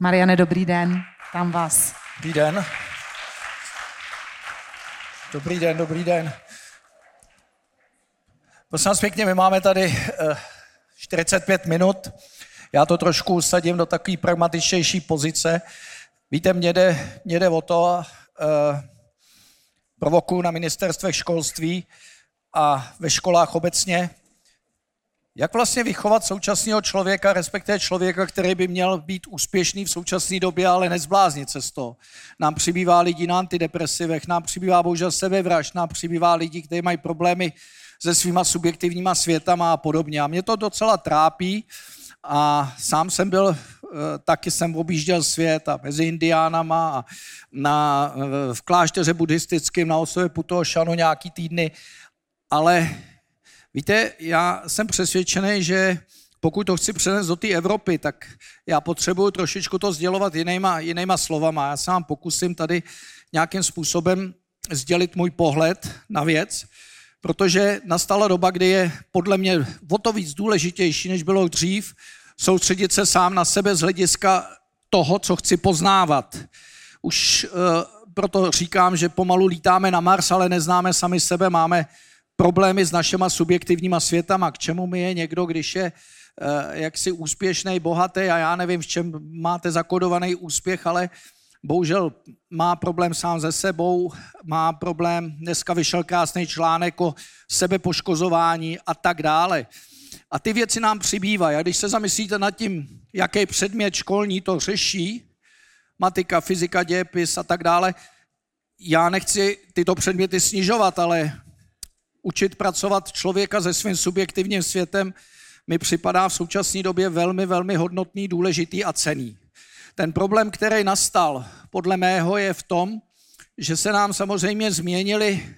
Mariane, dobrý den, tam vás. Dobrý den. Dobrý den, dobrý den. Prosím vás pěkně, my máme tady 45 minut. Já to trošku usadím do takové pragmatičtější pozice. Víte, mě jde, mě jde o to, uh, provokuju na ministerstvech školství a ve školách obecně, jak vlastně vychovat současného člověka, respektive člověka, který by měl být úspěšný v současné době, ale nezbláznit se z toho. Nám přibývá lidí na antidepresivech, nám přibývá bohužel sebevražd, nám přibývá lidí, kteří mají problémy se svýma subjektivníma světama a podobně. A mě to docela trápí a sám jsem byl, eh, taky jsem objížděl svět a mezi indiánama a na, eh, v klášteře buddhistickém na osově Putošanu nějaký týdny, ale víte, já jsem přesvědčený, že pokud to chci přenést do té Evropy, tak já potřebuju trošičku to sdělovat jinýma, jinýma slovama. Já se vám pokusím tady nějakým způsobem sdělit můj pohled na věc protože nastala doba, kdy je podle mě o to víc důležitější, než bylo dřív, soustředit se sám na sebe z hlediska toho, co chci poznávat. Už uh, proto říkám, že pomalu lítáme na Mars, ale neznáme sami sebe, máme problémy s našima subjektivníma světama. K čemu mi je někdo, když je uh, jaksi úspěšný, bohatý a já nevím, v čem máte zakodovaný úspěch, ale bohužel má problém sám ze sebou, má problém, dneska vyšel krásný článek o sebepoškozování a tak dále. A ty věci nám přibývají. A když se zamyslíte nad tím, jaký předmět školní to řeší, matika, fyzika, dějepis a tak dále, já nechci tyto předměty snižovat, ale učit pracovat člověka se svým subjektivním světem mi připadá v současné době velmi, velmi hodnotný, důležitý a cený. Ten problém, který nastal, podle mého, je v tom, že se nám samozřejmě změnily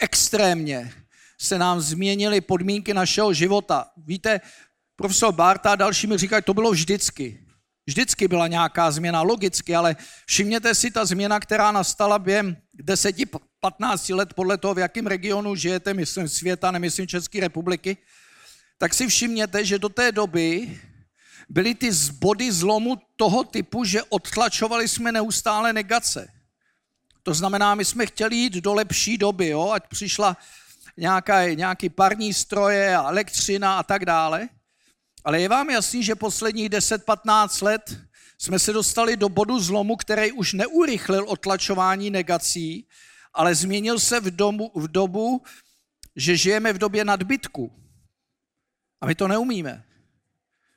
extrémně, se nám změnily podmínky našeho života. Víte, profesor Barta a další mi říkají, to bylo vždycky. Vždycky byla nějaká změna, logicky, ale všimněte si ta změna, která nastala během 10-15 let podle toho, v jakém regionu žijete, myslím světa, nemyslím České republiky, tak si všimněte, že do té doby byly ty body zlomu toho typu, že odtlačovali jsme neustále negace. To znamená, my jsme chtěli jít do lepší doby, jo? ať přišla nějaká, nějaký parní stroje a elektřina a tak dále. Ale je vám jasný, že posledních 10-15 let jsme se dostali do bodu zlomu, který už neurychlil otlačování negací, ale změnil se v, domu, v dobu, že žijeme v době nadbytku. A my to neumíme.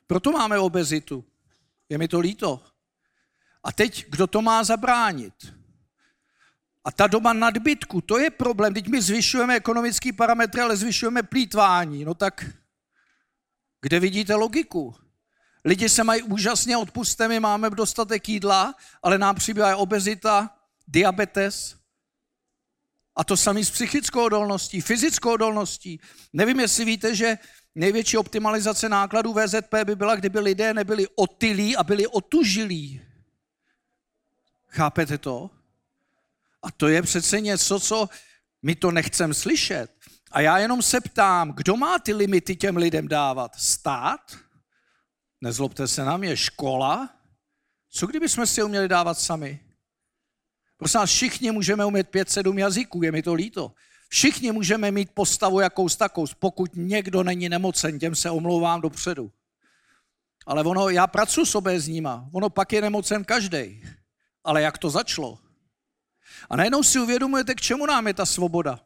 Proto máme obezitu. Je mi to líto. A teď, kdo to má zabránit? A ta doba nadbytku, to je problém. Teď my zvyšujeme ekonomické parametry, ale zvyšujeme plítvání. No tak kde vidíte logiku? Lidi se mají úžasně, odpuste my máme dostatek jídla, ale nám přibývá obezita, diabetes, a to samý s psychickou odolností, fyzickou odolností. Nevím, jestli víte, že Největší optimalizace nákladů VZP by byla, kdyby lidé nebyli otylí a byli otužilí. Chápete to? A to je přece něco, co my to nechcem slyšet. A já jenom se ptám, kdo má ty limity těm lidem dávat? Stát? Nezlobte se na mě, škola? Co kdyby jsme si uměli dávat sami? Prosím vás, všichni můžeme umět pět, sedm jazyků, je mi to líto. Všichni můžeme mít postavu jakous takou, pokud někdo není nemocen, těm se omlouvám dopředu. Ale ono, já pracuji sobě s nima, ono pak je nemocen každý. Ale jak to začalo? A najednou si uvědomujete, k čemu nám je ta svoboda.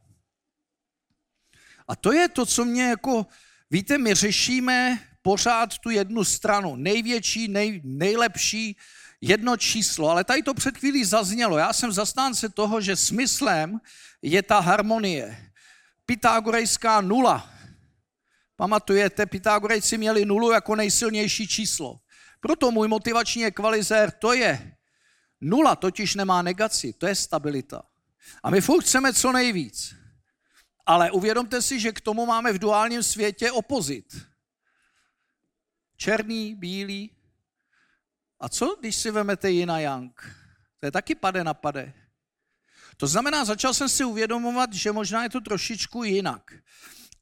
A to je to, co mě jako, víte, my řešíme pořád tu jednu stranu, největší, nej, nejlepší, jedno číslo, ale tady to před chvílí zaznělo. Já jsem zastánce toho, že smyslem je ta harmonie. Pythagorejská nula. Pamatujete, Pythagorejci měli nulu jako nejsilnější číslo. Proto můj motivační ekvalizér to je nula, totiž nemá negaci, to je stabilita. A my furt chceme co nejvíc. Ale uvědomte si, že k tomu máme v duálním světě opozit. Černý, bílý. A co, když si vemete yin a yang? To je taky pade na pade. To znamená, začal jsem si uvědomovat, že možná je to trošičku jinak.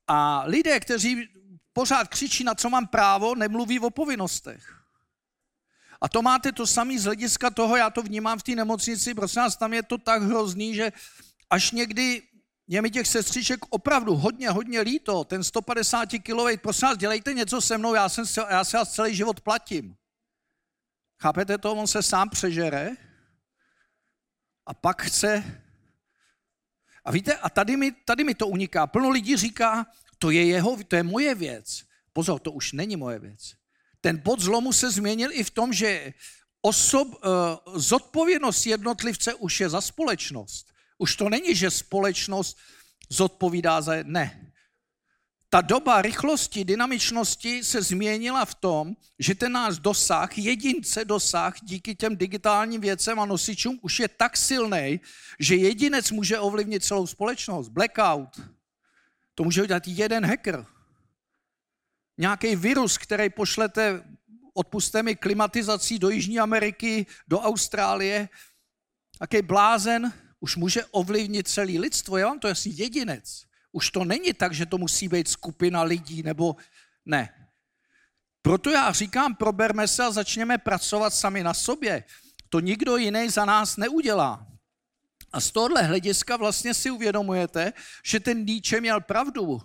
A lidé, kteří pořád křičí, na co mám právo, nemluví o povinnostech. A to máte to samé z hlediska toho, já to vnímám v té nemocnici, prosím vás, tam je to tak hrozný, že až někdy je mi těch sestřiček opravdu hodně, hodně líto, ten 150 kilový, prosím vás, dělejte něco se mnou, já, jsem, já se vás celý život platím. Chápete to? On se sám přežere a pak chce... A víte, a tady mi, tady mi to uniká. Plno lidí říká, to je jeho, to je moje věc. Pozor, to už není moje věc. Ten bod zlomu se změnil i v tom, že osob, uh, zodpovědnost jednotlivce už je za společnost. Už to není, že společnost zodpovídá za... Ne. Ta doba rychlosti, dynamičnosti se změnila v tom, že ten náš dosah, jedince dosah díky těm digitálním věcem a nosičům už je tak silný, že jedinec může ovlivnit celou společnost. Blackout. To může udělat jeden hacker. Nějaký virus, který pošlete, odpuste mi, klimatizací do Jižní Ameriky, do Austrálie, jaký blázen, už může ovlivnit celý lidstvo. Je vám to jasný jedinec. Už to není tak, že to musí být skupina lidí, nebo ne. Proto já říkám, proberme se a začněme pracovat sami na sobě. To nikdo jiný za nás neudělá. A z tohohle hlediska vlastně si uvědomujete, že ten Nietzsche měl pravdu.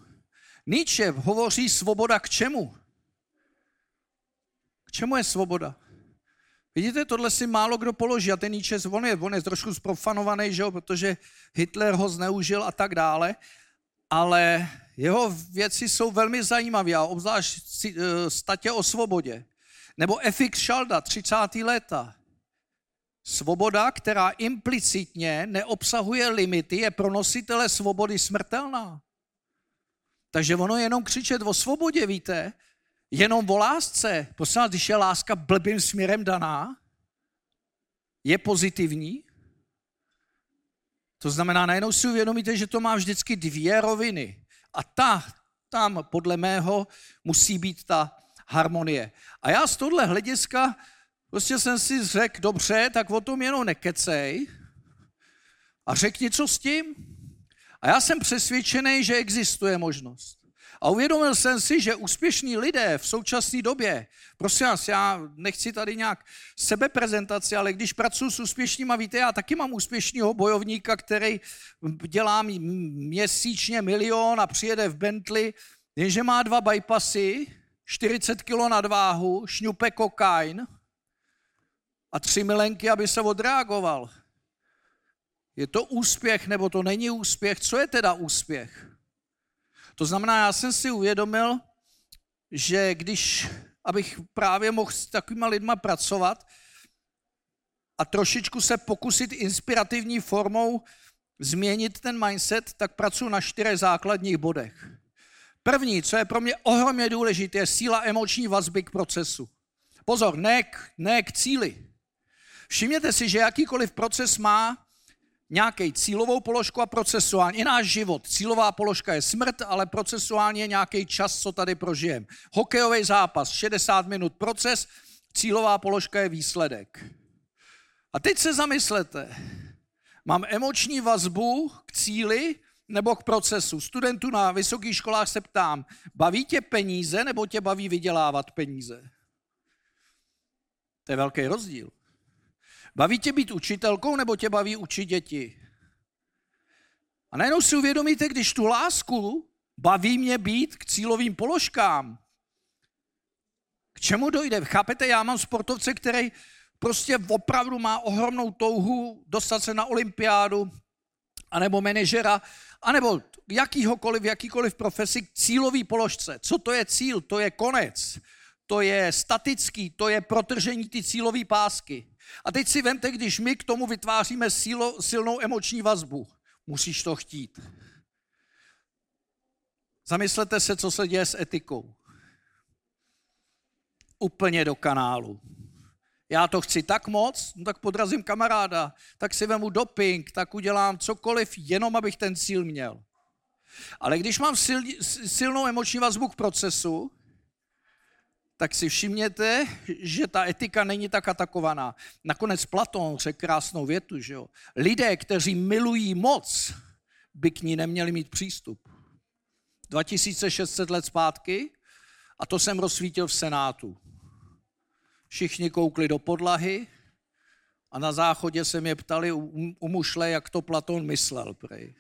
Nietzsche hovoří svoboda k čemu? K čemu je svoboda? Vidíte, tohle si málo kdo položí a ten Nietzsche, on je, on je trošku zprofanovaný, že jo, protože Hitler ho zneužil a tak dále, ale jeho věci jsou velmi zajímavé a obzvlášť eh, statě o svobodě. Nebo F.X. Schalda, 30. léta. Svoboda, která implicitně neobsahuje limity, je pro nositele svobody smrtelná. Takže ono jenom křičet o svobodě, víte, jenom o lásce. Prosím když je láska blbým směrem daná, je pozitivní, to znamená, najednou si uvědomíte, že to má vždycky dvě roviny. A ta, tam podle mého musí být ta harmonie. A já z tohle hlediska prostě jsem si řekl, dobře, tak o tom jenom nekecej a řekni, co s tím. A já jsem přesvědčený, že existuje možnost. A uvědomil jsem si, že úspěšní lidé v současné době, prosím vás, já nechci tady nějak sebeprezentaci, ale když pracuji s úspěšnýma, víte, já taky mám úspěšného bojovníka, který dělá měsíčně milion a přijede v Bentley, jenže má dva bypassy, 40 kg nadváhu, šňupe kokain a tři milenky, aby se odreagoval. Je to úspěch nebo to není úspěch? Co je teda úspěch? To znamená, já jsem si uvědomil, že když, abych právě mohl s takovýma lidma pracovat a trošičku se pokusit inspirativní formou změnit ten mindset, tak pracuji na čtyřech základních bodech. První, co je pro mě ohromně důležité, je síla emoční vazby k procesu. Pozor, ne k, ne k cíli. Všimněte si, že jakýkoliv proces má nějaký cílovou položku a procesuální. I náš život. Cílová položka je smrt, ale procesuálně je nějaký čas, co tady prožijeme. Hokejový zápas, 60 minut proces, cílová položka je výsledek. A teď se zamyslete. Mám emoční vazbu k cíli nebo k procesu. Studentů na vysokých školách se ptám, baví tě peníze nebo tě baví vydělávat peníze? To je velký rozdíl. Baví tě být učitelkou nebo tě baví učit děti? A najednou si uvědomíte, když tu lásku baví mě být k cílovým položkám. K čemu dojde? Chápete, já mám sportovce, který prostě opravdu má ohromnou touhu dostat se na olympiádu, anebo manažera, anebo jakýhokoliv, jakýkoliv profesi k cílový položce. Co to je cíl? To je konec. To je statický, to je protržení ty cílové pásky. A teď si vemte, když my k tomu vytváříme sílo, silnou emoční vazbu. Musíš to chtít. Zamyslete se, co se děje s etikou. Úplně do kanálu. Já to chci tak moc, no tak podrazím kamaráda, tak si vemu doping, tak udělám cokoliv, jenom abych ten cíl měl. Ale když mám sil, silnou emoční vazbu k procesu, tak si všimněte, že ta etika není tak atakovaná. Nakonec Platón řekl krásnou větu, že jo? Lidé, kteří milují moc, by k ní neměli mít přístup. 2600 let zpátky a to jsem rozsvítil v Senátu. Všichni koukli do podlahy a na záchodě se mě ptali u, mušle, jak to Platón myslel. Prej.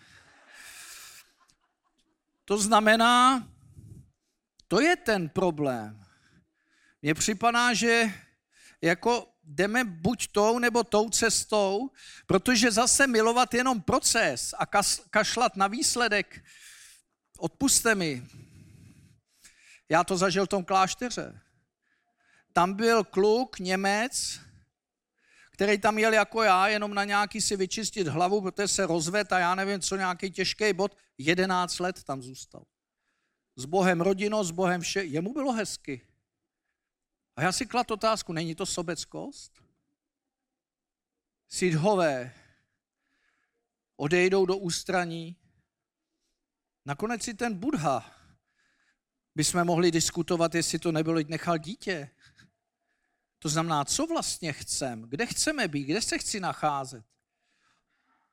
To znamená, to je ten problém. Mně připadá, že jako jdeme buď tou nebo tou cestou, protože zase milovat jenom proces a kašlat na výsledek, odpuste mi. Já to zažil v tom klášteře. Tam byl kluk, Němec, který tam jel jako já, jenom na nějaký si vyčistit hlavu, protože se rozved a já nevím, co nějaký těžký bod. 11 let tam zůstal. S Bohem rodino, s Bohem vše. Jemu bylo hezky. A já si klad otázku, není to sobeckost? Sidhové odejdou do ústraní. Nakonec si ten Budha bychom mohli diskutovat, jestli to nebylo, nechal dítě. To znamená, co vlastně chcem, kde chceme být, kde se chci nacházet.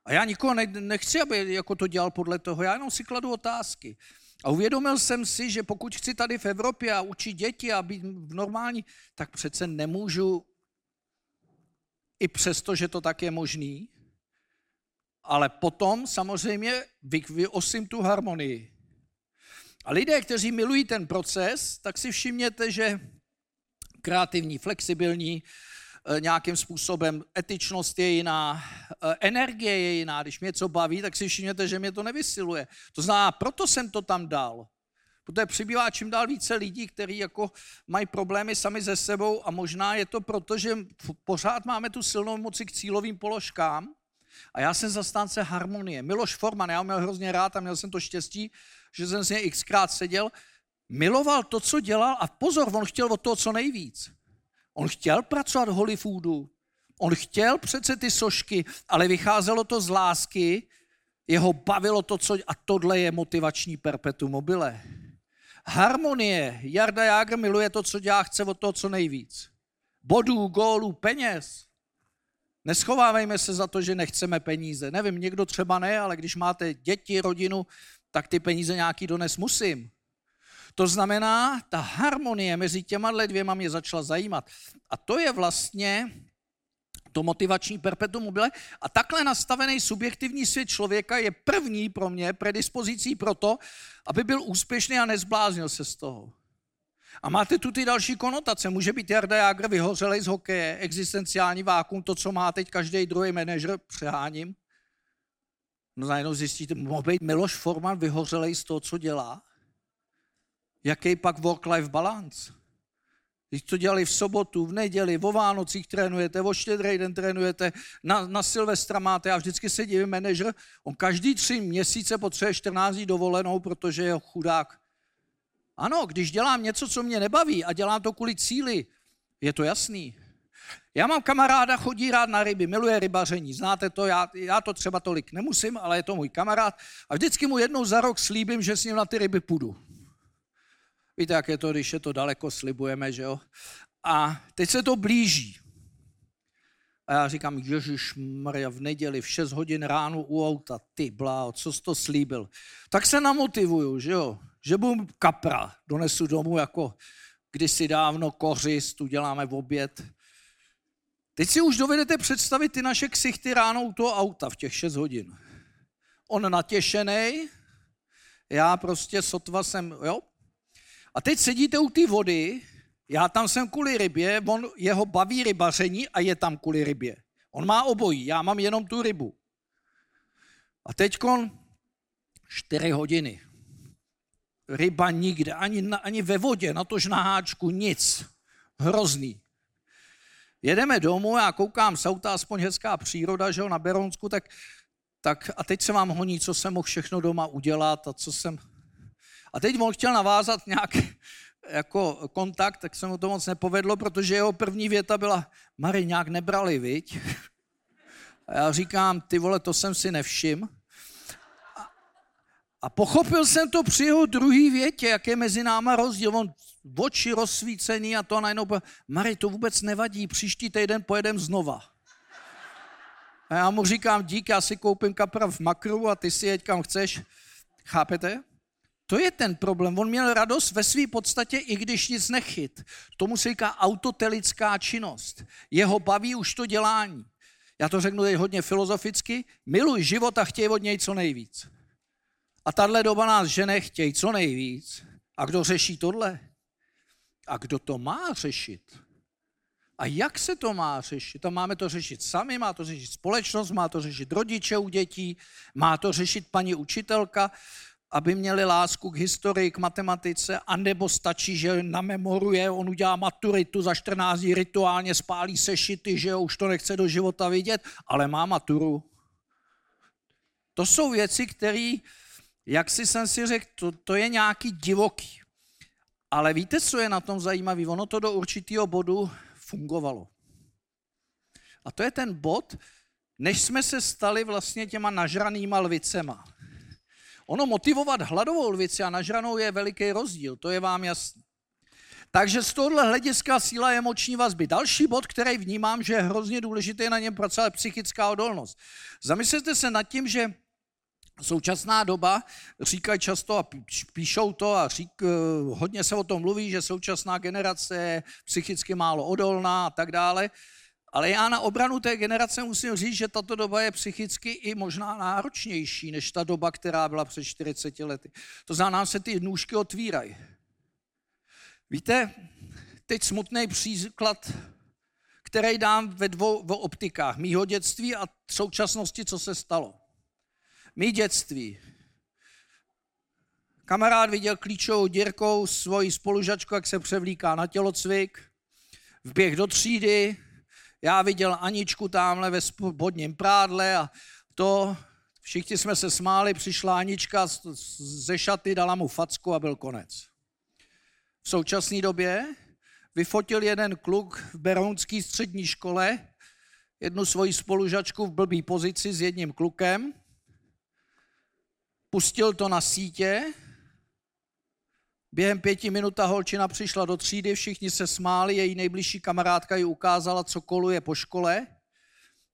A já nikoho nechci, aby jako to dělal podle toho, já jenom si kladu otázky. A uvědomil jsem si, že pokud chci tady v Evropě a učit děti a být v normální, tak přece nemůžu, i přesto, že to tak je možný, ale potom samozřejmě vyosím tu harmonii. A lidé, kteří milují ten proces, tak si všimněte, že kreativní, flexibilní, nějakým způsobem etičnost je jiná, eh, energie je jiná. Když mě něco baví, tak si všimněte, že mě to nevysiluje. To znamená, proto jsem to tam dal. Protože přibývá čím dál více lidí, kteří jako mají problémy sami se sebou a možná je to proto, že pořád máme tu silnou moci k cílovým položkám a já jsem zastánce harmonie. Miloš Forman, já ho měl hrozně rád a měl jsem to štěstí, že jsem s něj xkrát seděl miloval to, co dělal a pozor, on chtěl od toho co nejvíc. On chtěl pracovat v Hollywoodu, on chtěl přece ty sošky, ale vycházelo to z lásky, jeho bavilo to, co... A tohle je motivační perpetuum mobile. Harmonie. Jarda Jágr miluje to, co dělá, chce od toho co nejvíc. Bodů, gólů, peněz. Neschovávejme se za to, že nechceme peníze. Nevím, někdo třeba ne, ale když máte děti, rodinu, tak ty peníze nějaký dones musím. To znamená, ta harmonie mezi těma dvěma mě začala zajímat. A to je vlastně to motivační perpetuum mobile. A takhle nastavený subjektivní svět člověka je první pro mě predispozicí pro to, aby byl úspěšný a nezbláznil se z toho. A máte tu ty další konotace. Může být Jarda Jágr vyhořelej z hokeje, existenciální vákum, to, co má teď každý druhý manažer, přeháním. No najednou zjistíte, mohl být Miloš Forman vyhořelej z toho, co dělá? Jaký pak work-life balance? Když to dělali v sobotu, v neděli, o Vánocích trénujete, o štědrý den trénujete, na, na Silvestra máte, já vždycky se divím, manažer, on každý tři měsíce potřebuje 14 dní dovolenou, protože je chudák. Ano, když dělám něco, co mě nebaví a dělám to kvůli cíli, je to jasný. Já mám kamaráda, chodí rád na ryby, miluje rybaření, znáte to, já, já to třeba tolik nemusím, ale je to můj kamarád a vždycky mu jednou za rok slíbím, že s ním na ty ryby půjdu. Víte, jak je to, když je to daleko, slibujeme, že jo? A teď se to blíží. A já říkám, Ježíš Maria, v neděli v 6 hodin ráno u auta, ty bláho, co jsi to slíbil? Tak se namotivuju, že jo? Že budu kapra, donesu domů jako kdysi dávno kořist, uděláme v oběd. Teď si už dovedete představit ty naše ksichty ráno u toho auta v těch 6 hodin. On natěšený, já prostě sotva jsem, jo, a teď sedíte u té vody, já tam jsem kvůli rybě, on jeho baví rybaření a je tam kvůli rybě. On má obojí, já mám jenom tu rybu. A teď čtyři hodiny. Ryba nikde, ani, na, ani ve vodě, na tož na háčku, nic. Hrozný. Jedeme domů, já koukám z auta, aspoň hezká příroda, že jo, na Beronsku, tak, tak a teď se vám honí, co jsem mohl všechno doma udělat a co jsem a teď on chtěl navázat nějaký jako kontakt, tak se mu to moc nepovedlo, protože jeho první věta byla, Mary, nějak nebrali, viď? A já říkám, ty vole, to jsem si nevšim. A, a pochopil jsem to při jeho druhý větě, jak je mezi náma rozdíl. On oči rozsvícený a to najednou, Mary, to vůbec nevadí, příští týden pojedem znova. A já mu říkám, dík, já si koupím kapra v makru a ty si jeď kam chceš. Chápete? To je ten problém. On měl radost ve své podstatě, i když nic nechyt. Tomu se říká autotelická činnost. Jeho baví už to dělání. Já to řeknu teď hodně filozoficky. Miluj život a chtěj od něj co nejvíc. A tahle doba nás žene chtěj co nejvíc. A kdo řeší tohle? A kdo to má řešit? A jak se to má řešit? To máme to řešit sami, má to řešit společnost, má to řešit rodiče u dětí, má to řešit paní učitelka, aby měli lásku k historii, k matematice, anebo stačí, že namemoruje, on udělá maturitu za 14 dní, rituálně spálí sešity, že už to nechce do života vidět, ale má maturu. To jsou věci, které, jak si jsem si řekl, to, to je nějaký divoký. Ale víte, co je na tom zajímavé? Ono to do určitého bodu fungovalo. A to je ten bod, než jsme se stali vlastně těma nažranýma lvicema. Ono motivovat hladovou lvici a nažranou je veliký rozdíl, to je vám jasný. Takže z tohohle hlediska síla emoční vazby. Další bod, který vnímám, že je hrozně důležitý na něm pracovat, psychická odolnost. Zamyslete se nad tím, že Současná doba, říkají často a píšou to a řík, eh, hodně se o tom mluví, že současná generace je psychicky málo odolná a tak dále. Ale já na obranu té generace musím říct, že tato doba je psychicky i možná náročnější než ta doba, která byla před 40 lety. To znamená, se ty nůžky otvírají. Víte, teď smutný příklad, který dám ve dvou v optikách. Mýho dětství a současnosti, co se stalo. Mý dětství. Kamarád viděl klíčovou dírkou svoji spolužačku, jak se převlíká na tělocvik. Vběh do třídy, já viděl Aničku tamhle ve spodním prádle a to, všichni jsme se smáli, přišla Anička ze šaty, dala mu facku a byl konec. V současné době vyfotil jeden kluk v Berounské střední škole jednu svoji spolužačku v blbý pozici s jedním klukem, pustil to na sítě, Během pěti minut ta holčina přišla do třídy, všichni se smáli, její nejbližší kamarádka ji ukázala, co koluje po škole.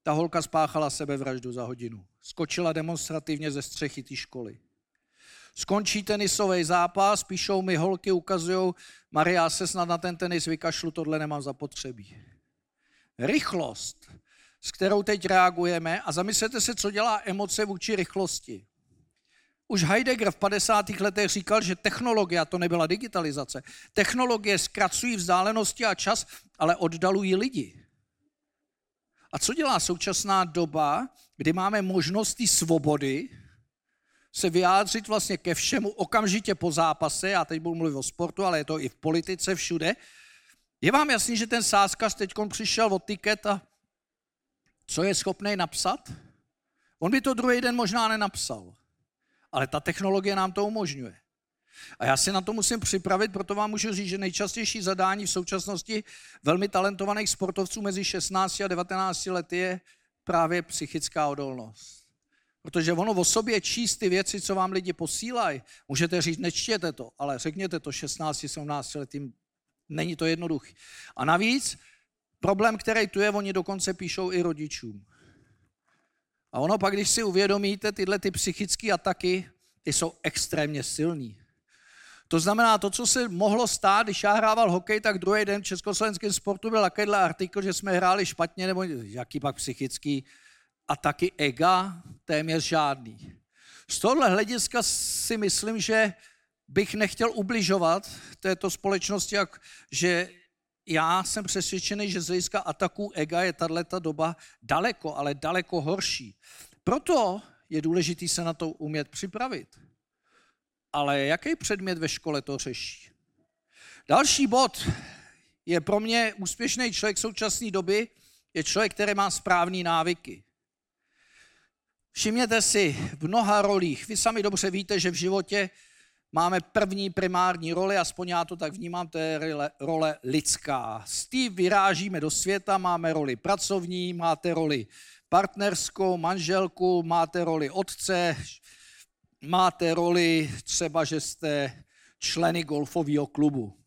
Ta holka spáchala sebevraždu za hodinu. Skočila demonstrativně ze střechy té školy. Skončí tenisový zápas, píšou mi holky, ukazují, Maria, se snad na ten tenis vykašlu, tohle nemám zapotřebí. Rychlost, s kterou teď reagujeme, a zamyslete se, co dělá emoce vůči rychlosti. Už Heidegger v 50. letech říkal, že technologie, a to nebyla digitalizace, technologie zkracují vzdálenosti a čas, ale oddalují lidi. A co dělá současná doba, kdy máme možnosti svobody se vyjádřit vlastně ke všemu okamžitě po zápase, já teď budu mluvit o sportu, ale je to i v politice všude, je vám jasný, že ten sáskař teď přišel od tiket a co je schopný napsat? On by to druhý den možná nenapsal ale ta technologie nám to umožňuje. A já si na to musím připravit, proto vám můžu říct, že nejčastější zadání v současnosti velmi talentovaných sportovců mezi 16 a 19 lety je právě psychická odolnost. Protože ono o sobě číst ty věci, co vám lidi posílají, můžete říct, nečtěte to, ale řekněte to 16-17 letým, není to jednoduché. A navíc, problém, který tu je, oni dokonce píšou i rodičům. A ono pak, když si uvědomíte tyhle ty psychické ataky, ty jsou extrémně silný. To znamená, to, co se mohlo stát, když já hrával hokej, tak druhý den v československém sportu byl takovýhle artikl, že jsme hráli špatně, nebo jaký pak psychický ataky ega, téměř žádný. Z tohohle hlediska si myslím, že bych nechtěl ubližovat této společnosti, že já jsem přesvědčený, že z hlediska ataků ega je tato doba daleko, ale daleko horší. Proto je důležité se na to umět připravit. Ale jaký předmět ve škole to řeší? Další bod je pro mě úspěšný člověk současné doby, je člověk, který má správné návyky. Všimněte si, v mnoha rolích, vy sami dobře víte, že v životě máme první primární roli, aspoň já to tak vnímám, to je role lidská. S tím vyrážíme do světa, máme roli pracovní, máte roli partnerskou, manželku, máte roli otce, máte roli třeba, že jste členy golfového klubu.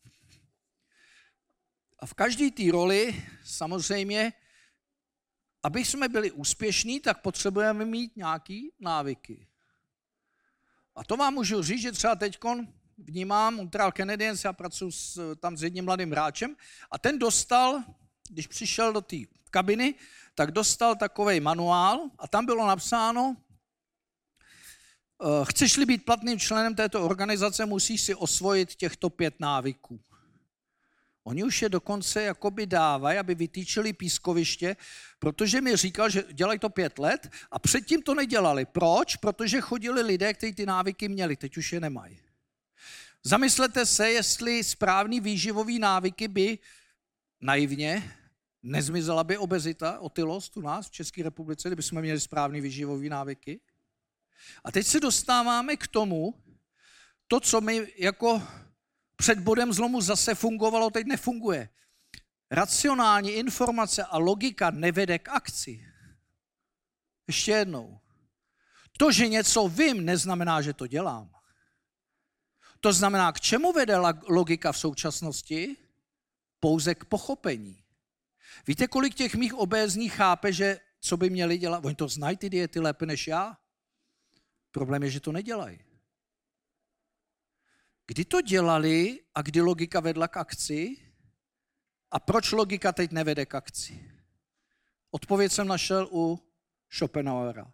A v každé té roli samozřejmě, aby jsme byli úspěšní, tak potřebujeme mít nějaké návyky. A to vám můžu říct, že třeba teď vnímám Montreal Canadiens, já pracuji s, tam s jedním mladým hráčem a ten dostal, když přišel do té kabiny, tak dostal takový manuál a tam bylo napsáno, eh, chceš-li být platným členem této organizace, musíš si osvojit těchto pět návyků. Oni už je dokonce jakoby dávají, aby vytýčili pískoviště, protože mi říkal, že dělají to pět let a předtím to nedělali. Proč? Protože chodili lidé, kteří ty návyky měli, teď už je nemají. Zamyslete se, jestli správný výživový návyky by naivně nezmizela by obezita, otylost u nás v České republice, kdyby jsme měli správný výživový návyky. A teď se dostáváme k tomu, to, co my jako před bodem zlomu zase fungovalo, teď nefunguje. Racionální informace a logika nevede k akci. Ještě jednou. To, že něco vím, neznamená, že to dělám. To znamená, k čemu vede logika v současnosti? Pouze k pochopení. Víte, kolik těch mých obézních chápe, že co by měli dělat? Oni to znají ty diety lépe než já. Problém je, že to nedělají. Kdy to dělali a kdy logika vedla k akci? A proč logika teď nevede k akci? Odpověď jsem našel u Schopenhauera.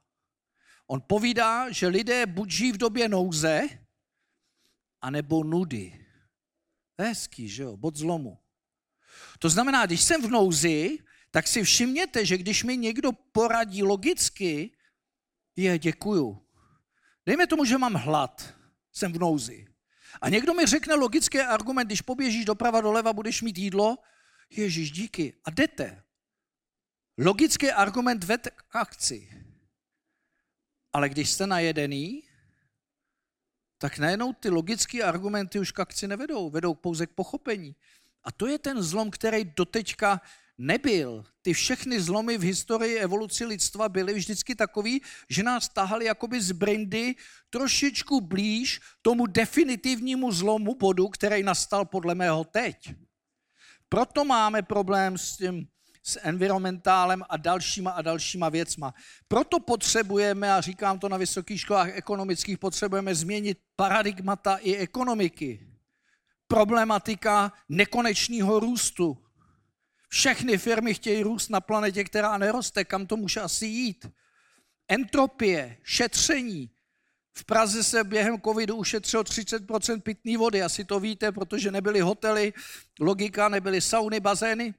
On povídá, že lidé buď žijí v době nouze, anebo nudy. Hezký, že jo, bod zlomu. To znamená, když jsem v nouzi, tak si všimněte, že když mi někdo poradí logicky, je, děkuju. Dejme tomu, že mám hlad, jsem v nouzi. A někdo mi řekne logický argument, když poběžíš doprava doleva, budeš mít jídlo, Ježíš, díky. A jdete. Logický argument ved k akci. Ale když jste najedený, tak najednou ty logické argumenty už k akci nevedou, vedou pouze k pochopení. A to je ten zlom, který doteďka nebyl. Ty všechny zlomy v historii evoluci lidstva byly vždycky takový, že nás tahali jakoby z brindy trošičku blíž tomu definitivnímu zlomu bodu, který nastal podle mého teď. Proto máme problém s tím s environmentálem a dalšíma a dalšíma věcma. Proto potřebujeme, a říkám to na vysokých školách ekonomických, potřebujeme změnit paradigmata i ekonomiky. Problematika nekonečního růstu. Všechny firmy chtějí růst na planetě, která neroste, kam to může asi jít. Entropie, šetření. V Praze se během covidu ušetřilo 30% pitné vody, asi to víte, protože nebyly hotely, logika, nebyly sauny, bazény.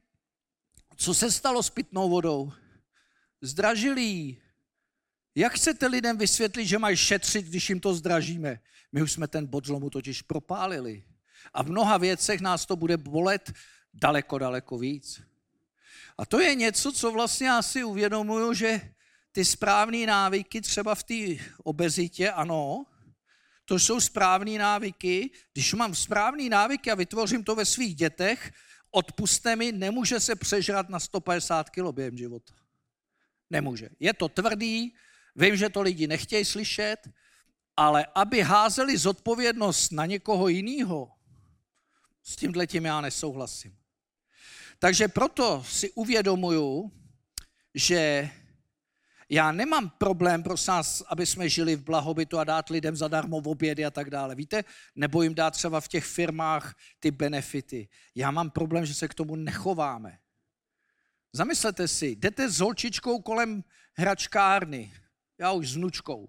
Co se stalo s pitnou vodou? Zdražili Jak chcete lidem vysvětlit, že mají šetřit, když jim to zdražíme? My už jsme ten bod zlomu totiž propálili. A v mnoha věcech nás to bude bolet daleko, daleko víc. A to je něco, co vlastně já si uvědomuju, že ty správné návyky třeba v té obezitě, ano, to jsou správné návyky. Když mám správné návyky a vytvořím to ve svých dětech, odpuste mi, nemůže se přežrat na 150 kg během života. Nemůže. Je to tvrdý, vím, že to lidi nechtějí slyšet, ale aby házeli zodpovědnost na někoho jiného, s tímhle tím já nesouhlasím. Takže proto si uvědomuju, že já nemám problém, prosím nás, aby jsme žili v blahobytu a dát lidem zadarmo v obědy a tak dále. Víte, nebo jim dát třeba v těch firmách ty benefity. Já mám problém, že se k tomu nechováme. Zamyslete si, jdete s holčičkou kolem hračkárny, já už s vnučkou.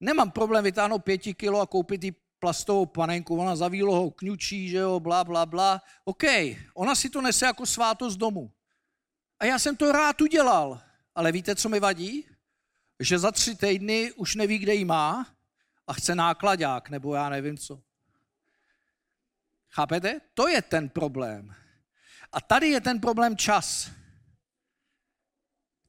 Nemám problém vytáhnout pěti kilo a koupit jí plastovou panenku, ona za výlohou kňučí, že jo, bla, bla, bla. OK, ona si to nese jako svátost domu. A já jsem to rád udělal. Ale víte, co mi vadí? Že za tři týdny už neví, kde jí má a chce nákladák, nebo já nevím co. Chápete? To je ten problém. A tady je ten problém čas.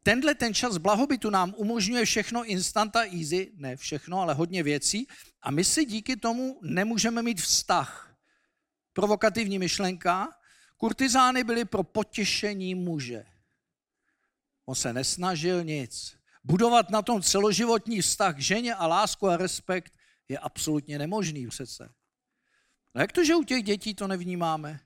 Tenhle ten čas blahobytu nám umožňuje všechno instant a easy, ne všechno, ale hodně věcí a my si díky tomu nemůžeme mít vztah. Provokativní myšlenka, kurtizány byly pro potěšení muže. On se nesnažil nic. Budovat na tom celoživotní vztah k ženě a lásku a respekt je absolutně nemožný přece. No jak to, že u těch dětí to nevnímáme?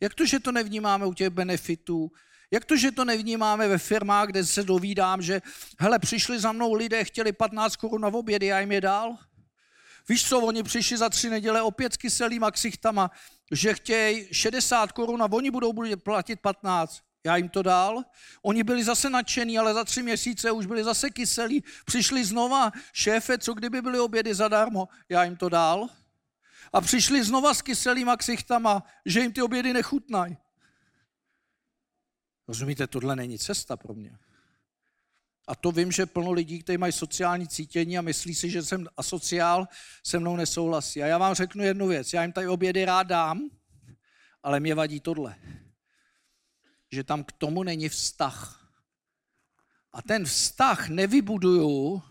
Jak to, že to nevnímáme u těch benefitů? Jak to, že to nevnímáme ve firmách, kde se dovídám, že hele, přišli za mnou lidé, chtěli 15 korun na obědy, já jim je dal? Víš co, oni přišli za tři neděle opět s kyselýma ksichtama, že chtějí 60 korun a oni budou platit 15. Já jim to dal. Oni byli zase nadšení, ale za tři měsíce už byli zase kyselí. Přišli znova, šéfe, co kdyby byly obědy zadarmo. Já jim to dal. A přišli znova s kyselýma ksichtama, že jim ty obědy nechutnají. Rozumíte, tohle není cesta pro mě. A to vím, že plno lidí, kteří mají sociální cítění a myslí si, že jsem asociál, se mnou nesouhlasí. A já vám řeknu jednu věc. Já jim tady obědy rád dám, ale mě vadí tohle. Že tam k tomu není vztah. A ten vztah nevybuduju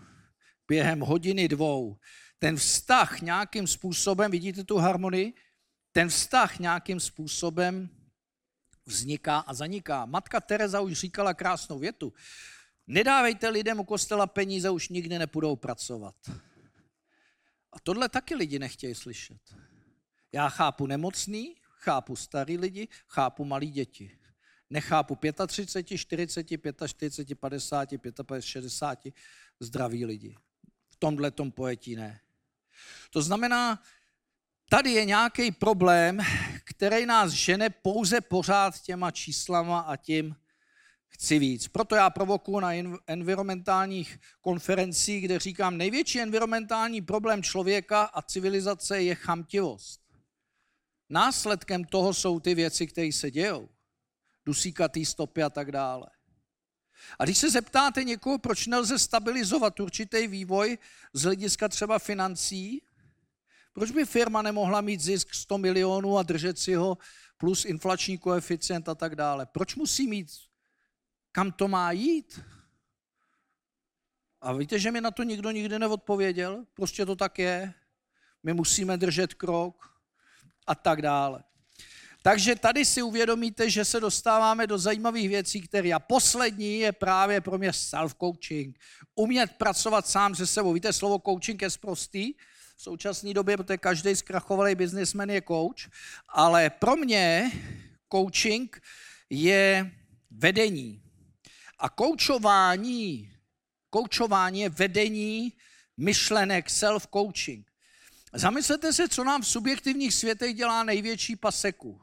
během hodiny dvou. Ten vztah nějakým způsobem, vidíte tu harmonii? Ten vztah nějakým způsobem vzniká a zaniká. Matka Teresa už říkala krásnou větu. Nedávejte lidem u kostela peníze, už nikdy nepůjdou pracovat. A tohle taky lidi nechtějí slyšet. Já chápu nemocný, chápu starý lidi, chápu malí děti. Nechápu 35, 40, 45, 50, 55, 60 zdraví lidi. V tomhle tom pojetí ne. To znamená, tady je nějaký problém, který nás žene pouze pořád těma číslama a tím, chci víc. Proto já provokuji na environmentálních konferencích, kde říkám, největší environmentální problém člověka a civilizace je chamtivost. Následkem toho jsou ty věci, které se dějou. Dusíkatý stopy a tak dále. A když se zeptáte někoho, proč nelze stabilizovat určitý vývoj z hlediska třeba financí, proč by firma nemohla mít zisk 100 milionů a držet si ho plus inflační koeficient a tak dále? Proč musí mít kam to má jít? A víte, že mi na to nikdo nikdy neodpověděl? Prostě to tak je. My musíme držet krok a tak dále. Takže tady si uvědomíte, že se dostáváme do zajímavých věcí, které a poslední je právě pro mě self-coaching. Umět pracovat sám se sebou. Víte, slovo coaching je zprostý v současné době, protože každý zkrachovalý biznismen je coach, ale pro mě coaching je vedení. A koučování, koučování je vedení myšlenek, self-coaching. Zamyslete se, co nám v subjektivních světech dělá největší paseku.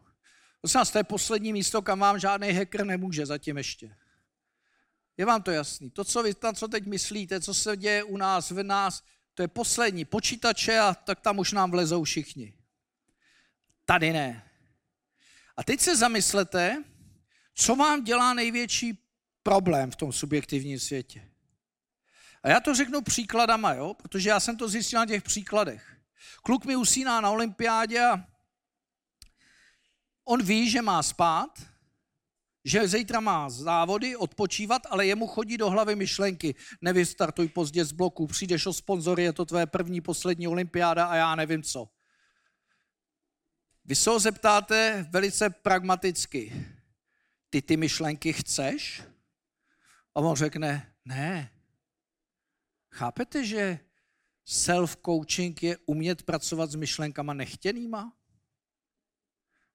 Prosím vás, to je poslední místo, kam vám žádný hacker nemůže zatím ještě. Je vám to jasný? To, co vy tam, co teď myslíte, co se děje u nás, v nás, to je poslední. Počítače a tak tam už nám vlezou všichni. Tady ne. A teď se zamyslete, co vám dělá největší problém v tom subjektivním světě. A já to řeknu příkladama, jo? protože já jsem to zjistil na těch příkladech. Kluk mi usíná na olympiádě a on ví, že má spát, že zítra má závody, odpočívat, ale jemu chodí do hlavy myšlenky. Nevystartuj pozdě z bloku, přijdeš o sponzory, je to tvé první, poslední olympiáda a já nevím co. Vy se ho zeptáte velice pragmaticky. Ty ty myšlenky chceš? A on řekne, ne. Chápete, že self-coaching je umět pracovat s myšlenkama nechtěnýma?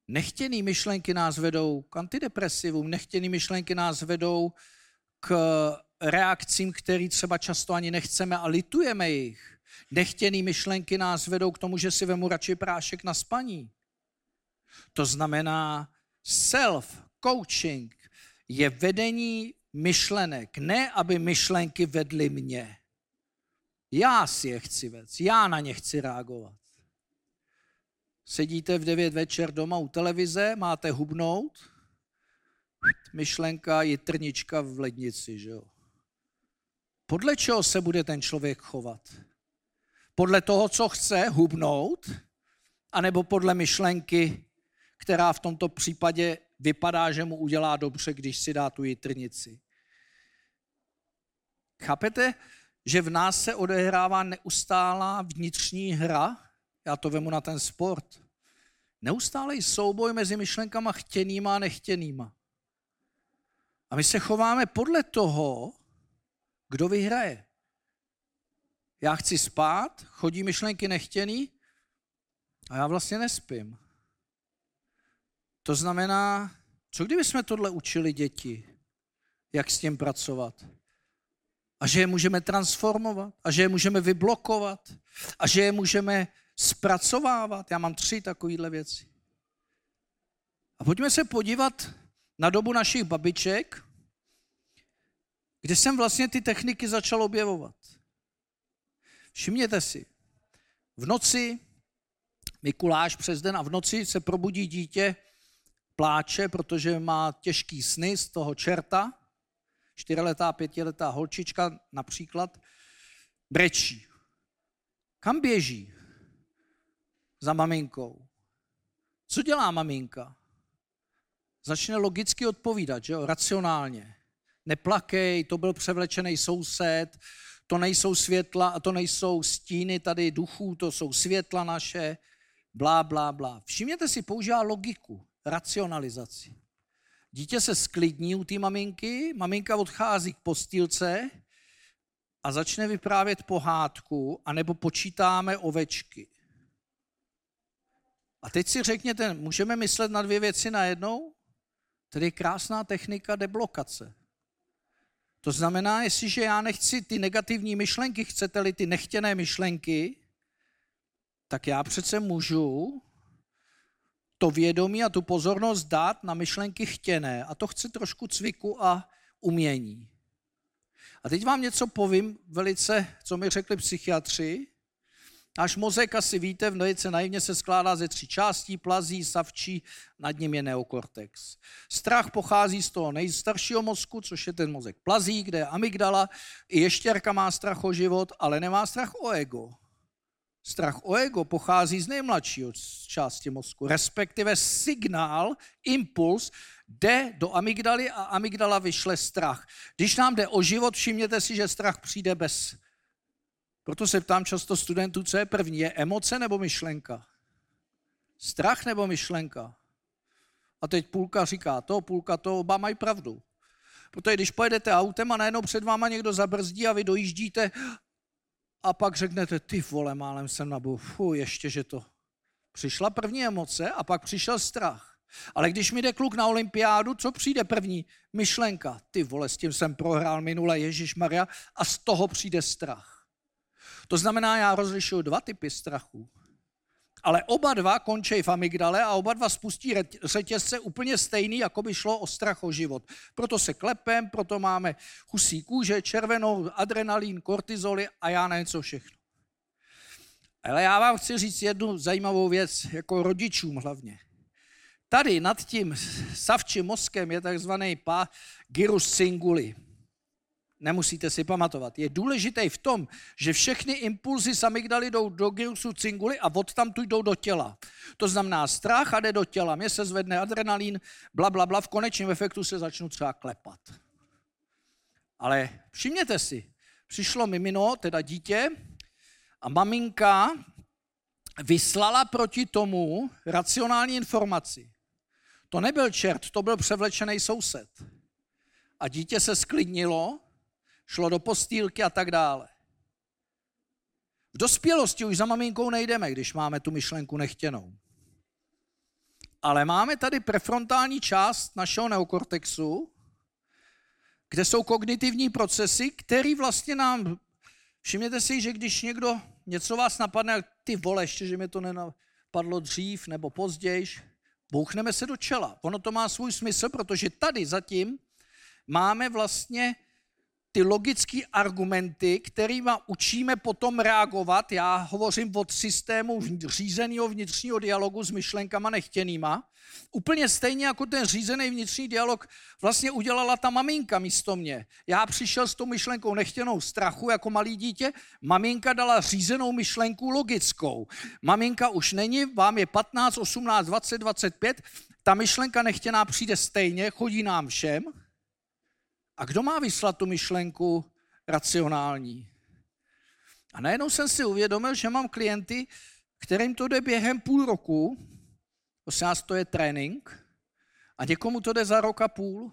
Nechtěný myšlenky nás vedou k antidepresivům, nechtěný myšlenky nás vedou k reakcím, které třeba často ani nechceme a litujeme jich. Nechtěný myšlenky nás vedou k tomu, že si vemu radši prášek na spaní. To znamená, self-coaching je vedení myšlenek, ne aby myšlenky vedly mě. Já si je chci vést, já na ně chci reagovat. Sedíte v 9 večer doma u televize, máte hubnout, myšlenka je trnička v lednici, že jo. Podle čeho se bude ten člověk chovat? Podle toho, co chce hubnout, anebo podle myšlenky, která v tomto případě vypadá, že mu udělá dobře, když si dá tu jitrnici. Chápete, že v nás se odehrává neustálá vnitřní hra? Já to vemu na ten sport. Neustálý souboj mezi myšlenkama chtěnýma a nechtěnýma. A my se chováme podle toho, kdo vyhraje. Já chci spát, chodí myšlenky nechtěný a já vlastně nespím. To znamená, co kdyby jsme tohle učili děti, jak s tím pracovat? a že je můžeme transformovat a že je můžeme vyblokovat a že je můžeme zpracovávat. Já mám tři takovéhle věci. A pojďme se podívat na dobu našich babiček, kde jsem vlastně ty techniky začal objevovat. Všimněte si, v noci, Mikuláš přes den a v noci se probudí dítě, pláče, protože má těžký sny z toho čerta, čtyřletá, pětiletá holčička například, brečí. Kam běží? Za maminkou. Co dělá maminka? Začne logicky odpovídat, že jo? racionálně. Neplakej, to byl převlečený soused, to nejsou světla a to nejsou stíny tady duchů, to jsou světla naše, blá, blá, blá. Všimněte si, používá logiku, racionalizaci. Dítě se sklidní u té maminky, maminka odchází k postýlce a začne vyprávět pohádku, anebo počítáme ovečky. A teď si řekněte, můžeme myslet na dvě věci najednou? Tedy krásná technika deblokace. To znamená, jestliže já nechci ty negativní myšlenky, chcete-li ty nechtěné myšlenky, tak já přece můžu to vědomí a tu pozornost dát na myšlenky chtěné. A to chce trošku cviku a umění. A teď vám něco povím velice, co mi řekli psychiatři. Náš mozek, asi víte, v velice naivně se skládá ze tří částí, plazí, savčí, nad ním je neokortex. Strach pochází z toho nejstaršího mozku, což je ten mozek plazí, kde je amygdala. I ještěrka má strach o život, ale nemá strach o ego. Strach o ego pochází z nejmladšího části mozku, respektive signál, impuls, jde do amygdaly a amygdala vyšle strach. Když nám jde o život, všimněte si, že strach přijde bez. Proto se ptám často studentů, co je první, je emoce nebo myšlenka? Strach nebo myšlenka? A teď půlka říká to, půlka to, oba mají pravdu. Protože když pojedete autem a najednou před váma někdo zabrzdí a vy dojíždíte, a pak řeknete, ty vole, málem jsem nabil, fu, ještě, že to. Přišla první emoce a pak přišel strach. Ale když mi jde kluk na olympiádu, co přijde první? Myšlenka. Ty vole, s tím jsem prohrál minule, Ježíš Maria, a z toho přijde strach. To znamená, já rozlišuju dva typy strachu ale oba dva končí v amygdale a oba dva spustí řetězce úplně stejný, jako by šlo o strach o život. Proto se klepem, proto máme husí kůže, červenou, adrenalin, kortizoly a já nevím co všechno. Ale já vám chci říct jednu zajímavou věc, jako rodičům hlavně. Tady nad tím savčím mozkem je takzvaný pá gyrus singuli nemusíte si pamatovat. Je důležitý v tom, že všechny impulzy z amygdaly jdou do gyrusu cinguly a od tam tu jdou do těla. To znamená strach a jde do těla. Mně se zvedne adrenalin, bla, bla, bla, v konečném efektu se začnu třeba klepat. Ale všimněte si, přišlo mimino, teda dítě, a maminka vyslala proti tomu racionální informaci. To nebyl čert, to byl převlečený soused. A dítě se sklidnilo šlo do postýlky a tak dále. V dospělosti už za maminkou nejdeme, když máme tu myšlenku nechtěnou. Ale máme tady prefrontální část našeho neokortexu, kde jsou kognitivní procesy, které vlastně nám... Všimněte si, že když někdo něco vás napadne, ty vole, ještě, že mi to nenapadlo dřív nebo později, bouchneme se do čela. Ono to má svůj smysl, protože tady zatím máme vlastně ty logické argumenty, kterými učíme potom reagovat, já hovořím od systému řízeného vnitřního dialogu s myšlenkama nechtěnýma, úplně stejně jako ten řízený vnitřní dialog vlastně udělala ta maminka místo mě. Já přišel s tou myšlenkou nechtěnou strachu jako malý dítě, maminka dala řízenou myšlenku logickou. Maminka už není, vám je 15, 18, 20, 25, ta myšlenka nechtěná přijde stejně, chodí nám všem, a kdo má vyslat tu myšlenku racionální? A najednou jsem si uvědomil, že mám klienty, kterým to jde během půl roku, prosím nás, to je trénink, a někomu to jde za rok a půl.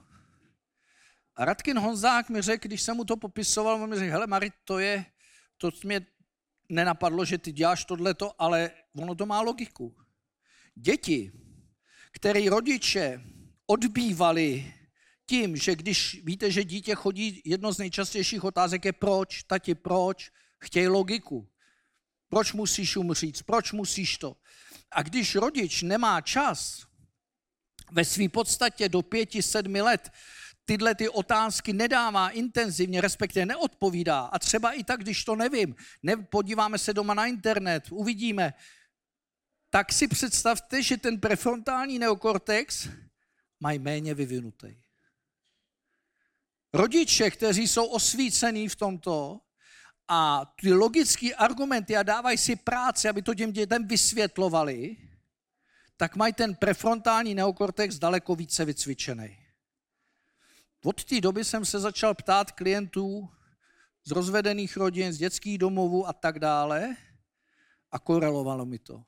A Radkin Honzák mi řekl, když jsem mu to popisoval, on mi řekl, hele Marit, to je, to mě nenapadlo, že ty děláš tohleto, ale ono to má logiku. Děti, které rodiče odbývali tím, že když víte, že dítě chodí, jedno z nejčastějších otázek je proč, tati, proč, chtějí logiku. Proč musíš umřít, proč musíš to. A když rodič nemá čas ve své podstatě do pěti, sedmi let tyhle ty otázky nedává intenzivně, respektive neodpovídá. A třeba i tak, když to nevím, ne, podíváme se doma na internet, uvidíme, tak si představte, že ten prefrontální neokortex mají méně vyvinutý. Rodiče, kteří jsou osvícení v tomto a ty logické argumenty a dávají si práci, aby to těm dětem vysvětlovali, tak mají ten prefrontální neokortex daleko více vycvičený. Od té doby jsem se začal ptát klientů z rozvedených rodin, z dětských domovů a tak dále a korelovalo mi to.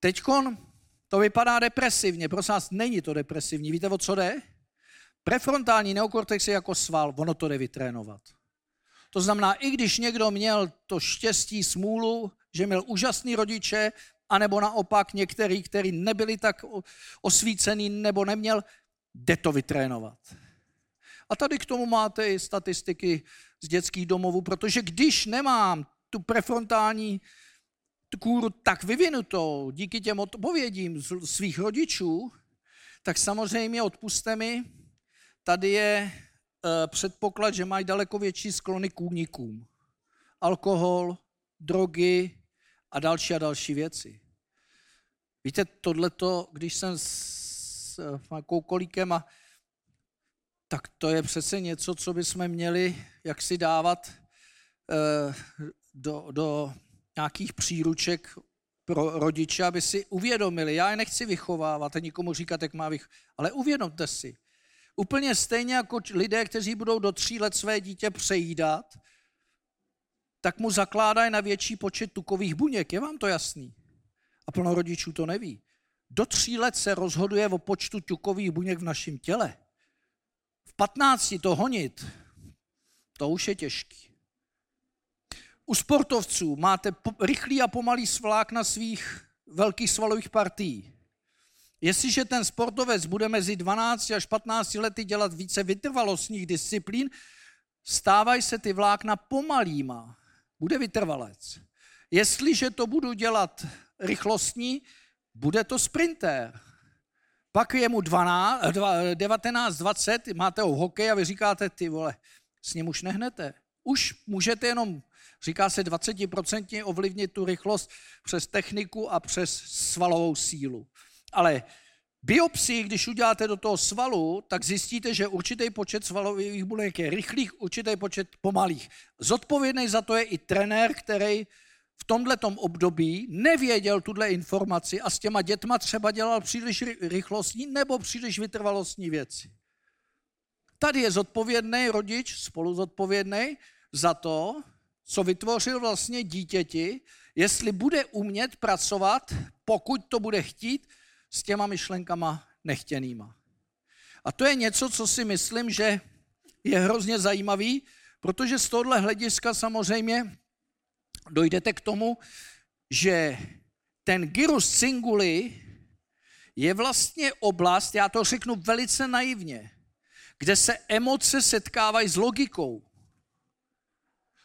Teďkon to vypadá depresivně, prosím vás, není to depresivní. Víte, o co jde? Prefrontální neokortex je jako sval, ono to jde vytrénovat. To znamená, i když někdo měl to štěstí, smůlu, že měl úžasný rodiče, anebo naopak některý, který nebyli tak osvícený nebo neměl, jde to vytrénovat. A tady k tomu máte i statistiky z dětských domovů, protože když nemám tu prefrontální kůru tak vyvinutou díky těm odpovědím svých rodičů, tak samozřejmě odpuste mi, tady je e, předpoklad, že mají daleko větší sklony k únikům. Alkohol, drogy a další a další věci. Víte, tohleto, když jsem s Markou Kolíkem a tak to je přece něco, co bychom měli jak si dávat e, do, do nějakých příruček pro rodiče, aby si uvědomili, já je nechci vychovávat a nikomu říkat, jak má vychovávat, ale uvědomte si, úplně stejně jako lidé, kteří budou do tří let své dítě přejídat, tak mu zakládají na větší počet tukových buněk. Je vám to jasný? A plno rodičů to neví. Do tří let se rozhoduje o počtu tukových buněk v našem těle. V patnácti to honit, to už je těžký. U sportovců máte rychlý a pomalý svlák na svých velkých svalových partií. Jestliže ten sportovec bude mezi 12 až 15 lety dělat více vytrvalostních disciplín, stávají se ty vlákna pomalýma. Bude vytrvalec. Jestliže to budu dělat rychlostní, bude to sprinter. Pak je mu 12, 19, 20, máte ho hokej a vy říkáte, ty vole, s ním už nehnete. Už můžete jenom Říká se 20% ovlivnit tu rychlost přes techniku a přes svalovou sílu. Ale biopsii, když uděláte do toho svalu, tak zjistíte, že určitý počet svalových buněk je rychlých, určitý počet pomalých. Zodpovědný za to je i trenér, který v tomto období nevěděl tuhle informaci a s těma dětma třeba dělal příliš rychlostní nebo příliš vytrvalostní věci. Tady je zodpovědný rodič, spolu zodpovědný za to, co vytvořil vlastně dítěti, jestli bude umět pracovat, pokud to bude chtít, s těma myšlenkama nechtěnýma. A to je něco, co si myslím, že je hrozně zajímavý, protože z tohohle hlediska samozřejmě dojdete k tomu, že ten gyrus cinguli je vlastně oblast, já to řeknu velice naivně, kde se emoce setkávají s logikou.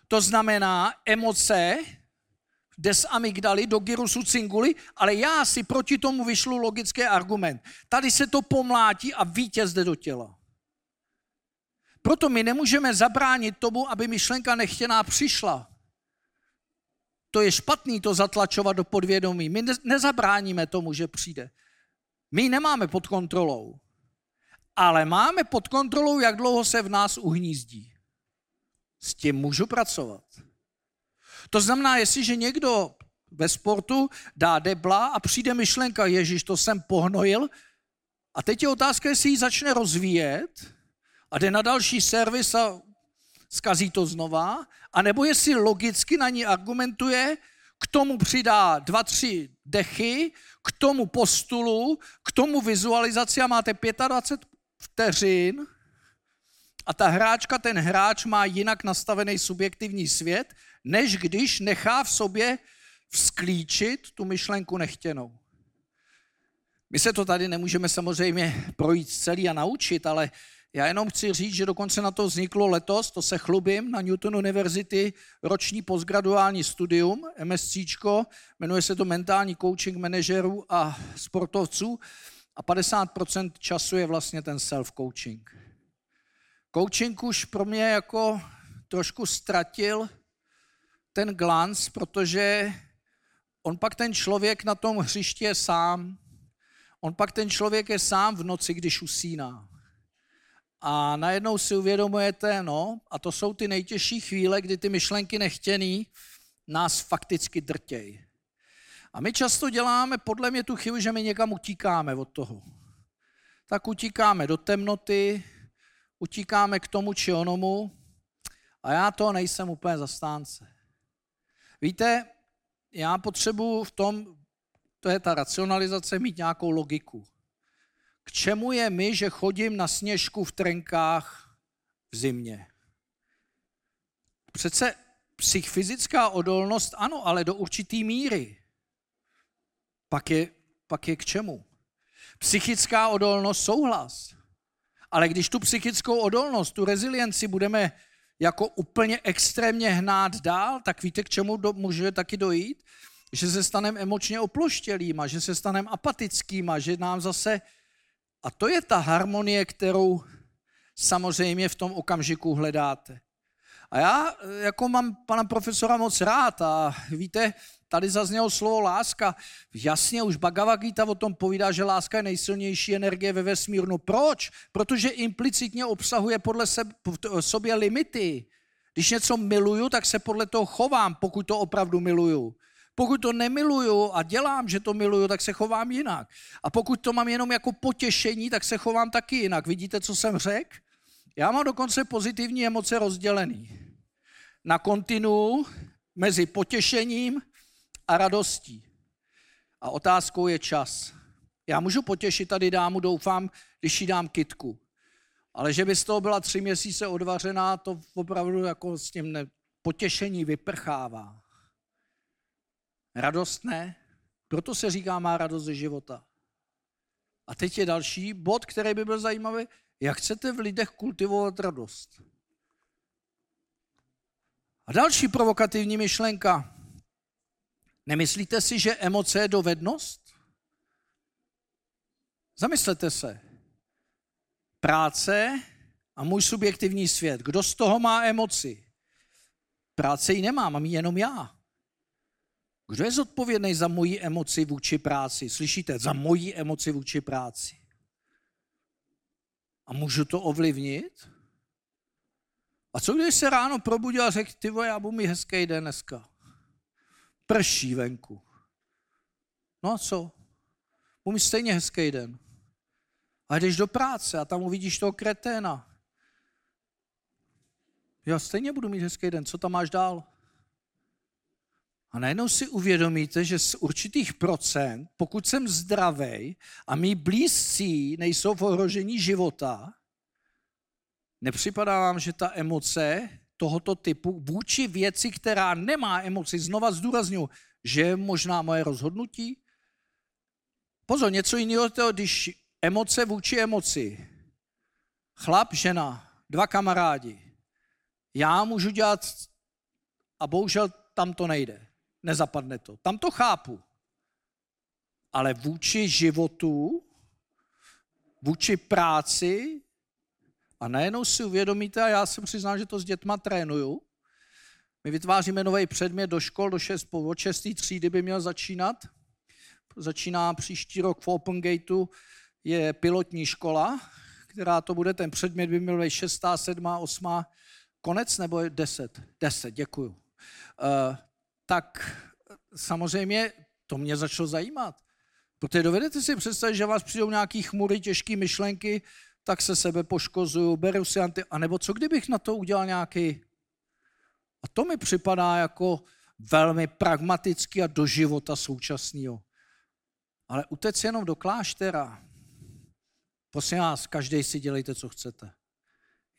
To znamená emoce, jde do gyrusu cinguli, ale já si proti tomu vyšlu logický argument. Tady se to pomlátí a vítěz jde do těla. Proto my nemůžeme zabránit tomu, aby myšlenka nechtěná přišla. To je špatný to zatlačovat do podvědomí. My nezabráníme tomu, že přijde. My nemáme pod kontrolou. Ale máme pod kontrolou, jak dlouho se v nás uhnízdí. S tím můžu pracovat. To znamená, jestliže někdo ve sportu dá debla a přijde myšlenka, Ježíš, to jsem pohnojil, a teď je otázka, jestli ji začne rozvíjet a jde na další servis a zkazí to znova, anebo jestli logicky na ní argumentuje, k tomu přidá dva, tři dechy, k tomu postulu, k tomu vizualizaci a máte 25 vteřin, a ta hráčka, ten hráč má jinak nastavený subjektivní svět, než když nechá v sobě vzklíčit tu myšlenku nechtěnou. My se to tady nemůžeme samozřejmě projít celý a naučit, ale já jenom chci říct, že dokonce na to vzniklo letos, to se chlubím, na Newton University roční postgraduální studium, MSC, jmenuje se to mentální coaching manažerů a sportovců a 50% času je vlastně ten self-coaching. Coaching už pro mě jako trošku ztratil ten glanc, protože on pak ten člověk na tom hřišti je sám. On pak ten člověk je sám v noci, když usíná. A najednou si uvědomujete, no, a to jsou ty nejtěžší chvíle, kdy ty myšlenky nechtěný nás fakticky drtěj. A my často děláme podle mě tu chybu, že my někam utíkáme od toho. Tak utíkáme do temnoty, utíkáme k tomu či onomu a já to nejsem úplně zastánce. Víte, já potřebuji v tom, to je ta racionalizace, mít nějakou logiku. K čemu je mi, že chodím na sněžku v trenkách v zimě? Přece psychfyzická odolnost, ano, ale do určitý míry. Pak je, pak je k čemu? Psychická odolnost, souhlas. Ale když tu psychickou odolnost, tu rezilienci budeme jako úplně extrémně hnát dál, tak víte, k čemu do, může taky dojít? Že se staneme emočně oploštělýma, že se staneme apatickýma, že nám zase... A to je ta harmonie, kterou samozřejmě v tom okamžiku hledáte. A já jako mám pana profesora moc rád a víte, tady zaznělo slovo láska. Jasně, už Bhagavad Gita o tom povídá, že láska je nejsilnější energie ve vesmíru. No proč? Protože implicitně obsahuje podle sebe, sobě limity. Když něco miluju, tak se podle toho chovám, pokud to opravdu miluju. Pokud to nemiluju a dělám, že to miluju, tak se chovám jinak. A pokud to mám jenom jako potěšení, tak se chovám taky jinak. Vidíte, co jsem řekl? Já mám dokonce pozitivní emoce rozdělený. Na kontinu mezi potěšením a radostí. A otázkou je čas. Já můžu potěšit tady dámu, doufám, když jí dám kitku. Ale že by z toho byla tři měsíce odvařená, to opravdu jako s tím ne, potěšení vyprchává. Radost ne, proto se říká má radost ze života. A teď je další bod, který by byl zajímavý. Jak chcete v lidech kultivovat radost? A další provokativní myšlenka. Nemyslíte si, že emoce je dovednost? Zamyslete se. Práce a můj subjektivní svět. Kdo z toho má emoci? Práce ji nemám, mám ji jenom já. Kdo je zodpovědný za moji emoci vůči práci? Slyšíte? Za moji emoci vůči práci. A můžu to ovlivnit? A co když se ráno probudil a řekl, ty já budu mít hezký den dneska prší venku. No a co? Budu stejně hezký den. A jdeš do práce a tam uvidíš toho kreténa. Já stejně budu mít hezký den, co tam máš dál? A najednou si uvědomíte, že z určitých procent, pokud jsem zdravý a mý blízcí nejsou v ohrožení života, nepřipadá vám, že ta emoce tohoto typu vůči věci, která nemá emoci. Znova zdůraznuju, že je možná moje rozhodnutí. Pozor, něco jiného, to, když emoce vůči emoci. Chlap, žena, dva kamarádi. Já můžu dělat, a bohužel tam to nejde. Nezapadne to. Tam to chápu. Ale vůči životu, vůči práci, a najednou si uvědomíte, a já se přiznám, že to s dětma trénuju, my vytváříme nový předmět do škol, do 6, od 6. třídy by měl začínat. Začíná příští rok v Open Gateu, je pilotní škola, která to bude, ten předmět by měl být 6., 7., 8. konec nebo 10? 10, děkuju. Uh, tak samozřejmě to mě začalo zajímat. Protože dovedete si představit, že vás přijdou nějaký chmury, těžké myšlenky, tak se sebe poškozuju, beru si anti... A nebo co kdybych na to udělal nějaký... A to mi připadá jako velmi pragmatický a do života současného. Ale utec jenom do kláštera, prosím vás, každý si dělejte, co chcete.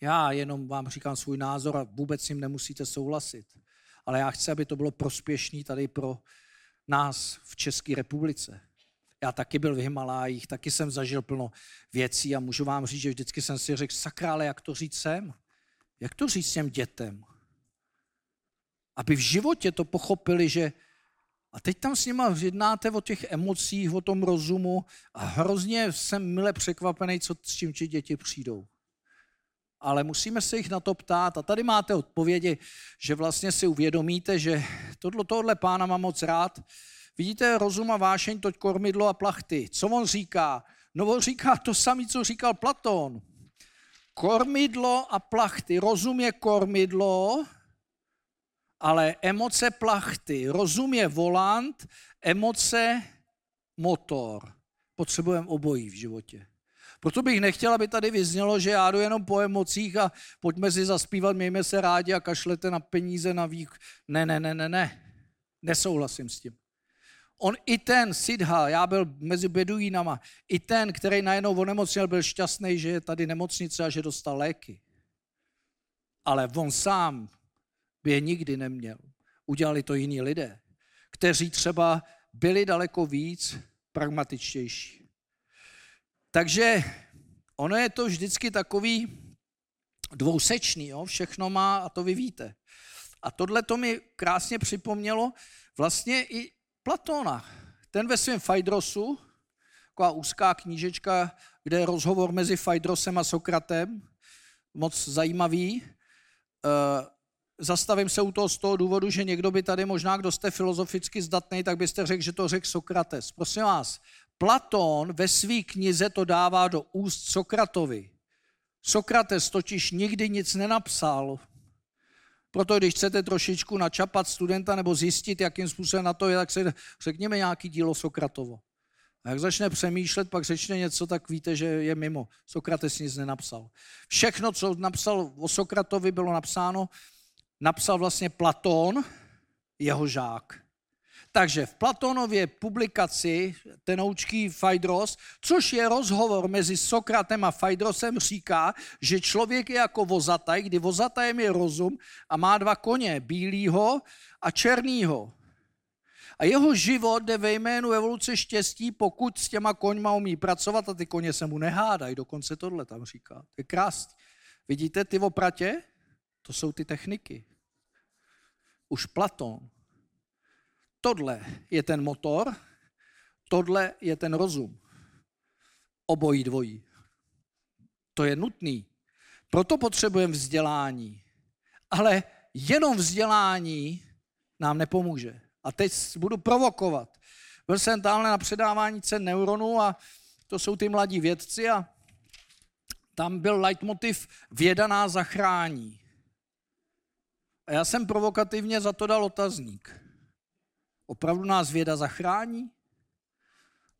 Já jenom vám říkám svůj názor a vůbec s ním nemusíte souhlasit. Ale já chci, aby to bylo prospěšné tady pro nás v České republice. Já taky byl v Himalájích, taky jsem zažil plno věcí a můžu vám říct, že vždycky jsem si řekl, sakrále, jak to říct sem? Jak to říct těm dětem? Aby v životě to pochopili, že a teď tam s nima jednáte o těch emocích, o tom rozumu a hrozně jsem mile překvapený, co s čím ti děti přijdou. Ale musíme se jich na to ptát a tady máte odpovědi, že vlastně si uvědomíte, že tohle, tohle pána mám moc rád. Vidíte rozum a vášeň, toť kormidlo a plachty. Co on říká? No on říká to samé, co říkal Platón. Kormidlo a plachty. Rozum je kormidlo, ale emoce plachty. Rozum je volant, emoce motor. Potřebujeme obojí v životě. Proto bych nechtěl, aby tady vyznělo, že já jdu jenom po emocích a pojďme si zaspívat, mějme se rádi a kašlete na peníze, na výk. Ne, ne, ne, ne, ne. Nesouhlasím s tím. On i ten Sidha, já byl mezi beduínama, i ten, který najednou onemocněl, byl šťastný, že je tady nemocnice a že dostal léky. Ale on sám by je nikdy neměl. Udělali to jiní lidé, kteří třeba byli daleko víc pragmatičtější. Takže ono je to vždycky takový dvousečný, jo? všechno má a to vy víte. A tohle to mi krásně připomnělo vlastně i Platona. Ten ve svém Fajdrosu, taková úzká knížečka, kde je rozhovor mezi Fajdrosem a Sokratem, moc zajímavý. Eh, zastavím se u toho z toho důvodu, že někdo by tady možná, kdo jste filozoficky zdatný, tak byste řekl, že to řekl Sokrates. Prosím vás, Platón ve své knize to dává do úst Sokratovi. Sokrates totiž nikdy nic nenapsal, proto když chcete trošičku načapat studenta nebo zjistit, jakým způsobem na to je, tak se řekněme nějaký dílo Sokratovo. A jak začne přemýšlet, pak řečne něco, tak víte, že je mimo. Sokrates nic nenapsal. Všechno, co napsal o Sokratovi, bylo napsáno, napsal vlastně Platón, jeho žák. Takže v Platonově publikaci tenoučký Fajdros, což je rozhovor mezi Sokratem a Fajdrosem, říká, že člověk je jako vozataj, kdy vozatajem je rozum a má dva koně, bílýho a černýho. A jeho život jde ve jménu evoluce štěstí, pokud s těma koňma umí pracovat a ty koně se mu nehádají. Dokonce tohle tam říká. To je krásný. Vidíte ty opratě? To jsou ty techniky. Už Platon Tohle je ten motor, tohle je ten rozum. Obojí dvojí. To je nutný. Proto potřebujeme vzdělání. Ale jenom vzdělání nám nepomůže. A teď budu provokovat. Byl jsem tamhle na předávání cen neuronů a to jsou ty mladí vědci a tam byl leitmotiv věda nás zachrání. A já jsem provokativně za to dal otazník. Opravdu nás věda zachrání?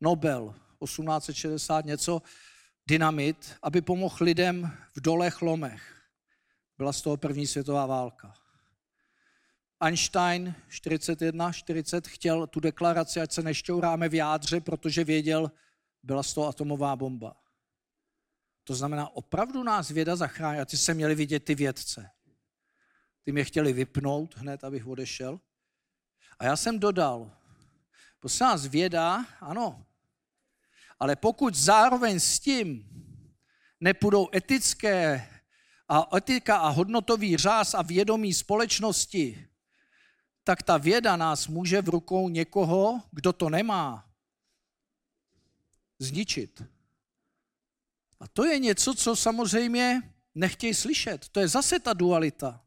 Nobel 1860 něco, dynamit, aby pomohl lidem v dolech lomech. Byla z toho první světová válka. Einstein 41, 40 chtěl tu deklaraci, ať se nešťouráme v jádře, protože věděl, byla z toho atomová bomba. To znamená, opravdu nás věda zachrání. A ty se měli vidět ty vědce. Ty mě chtěli vypnout hned, abych odešel. A já jsem dodal, prosím vás, věda, ano, ale pokud zároveň s tím nepůjdou etické a etika a hodnotový řáz a vědomí společnosti, tak ta věda nás může v rukou někoho, kdo to nemá, zničit. A to je něco, co samozřejmě nechtějí slyšet. To je zase ta dualita.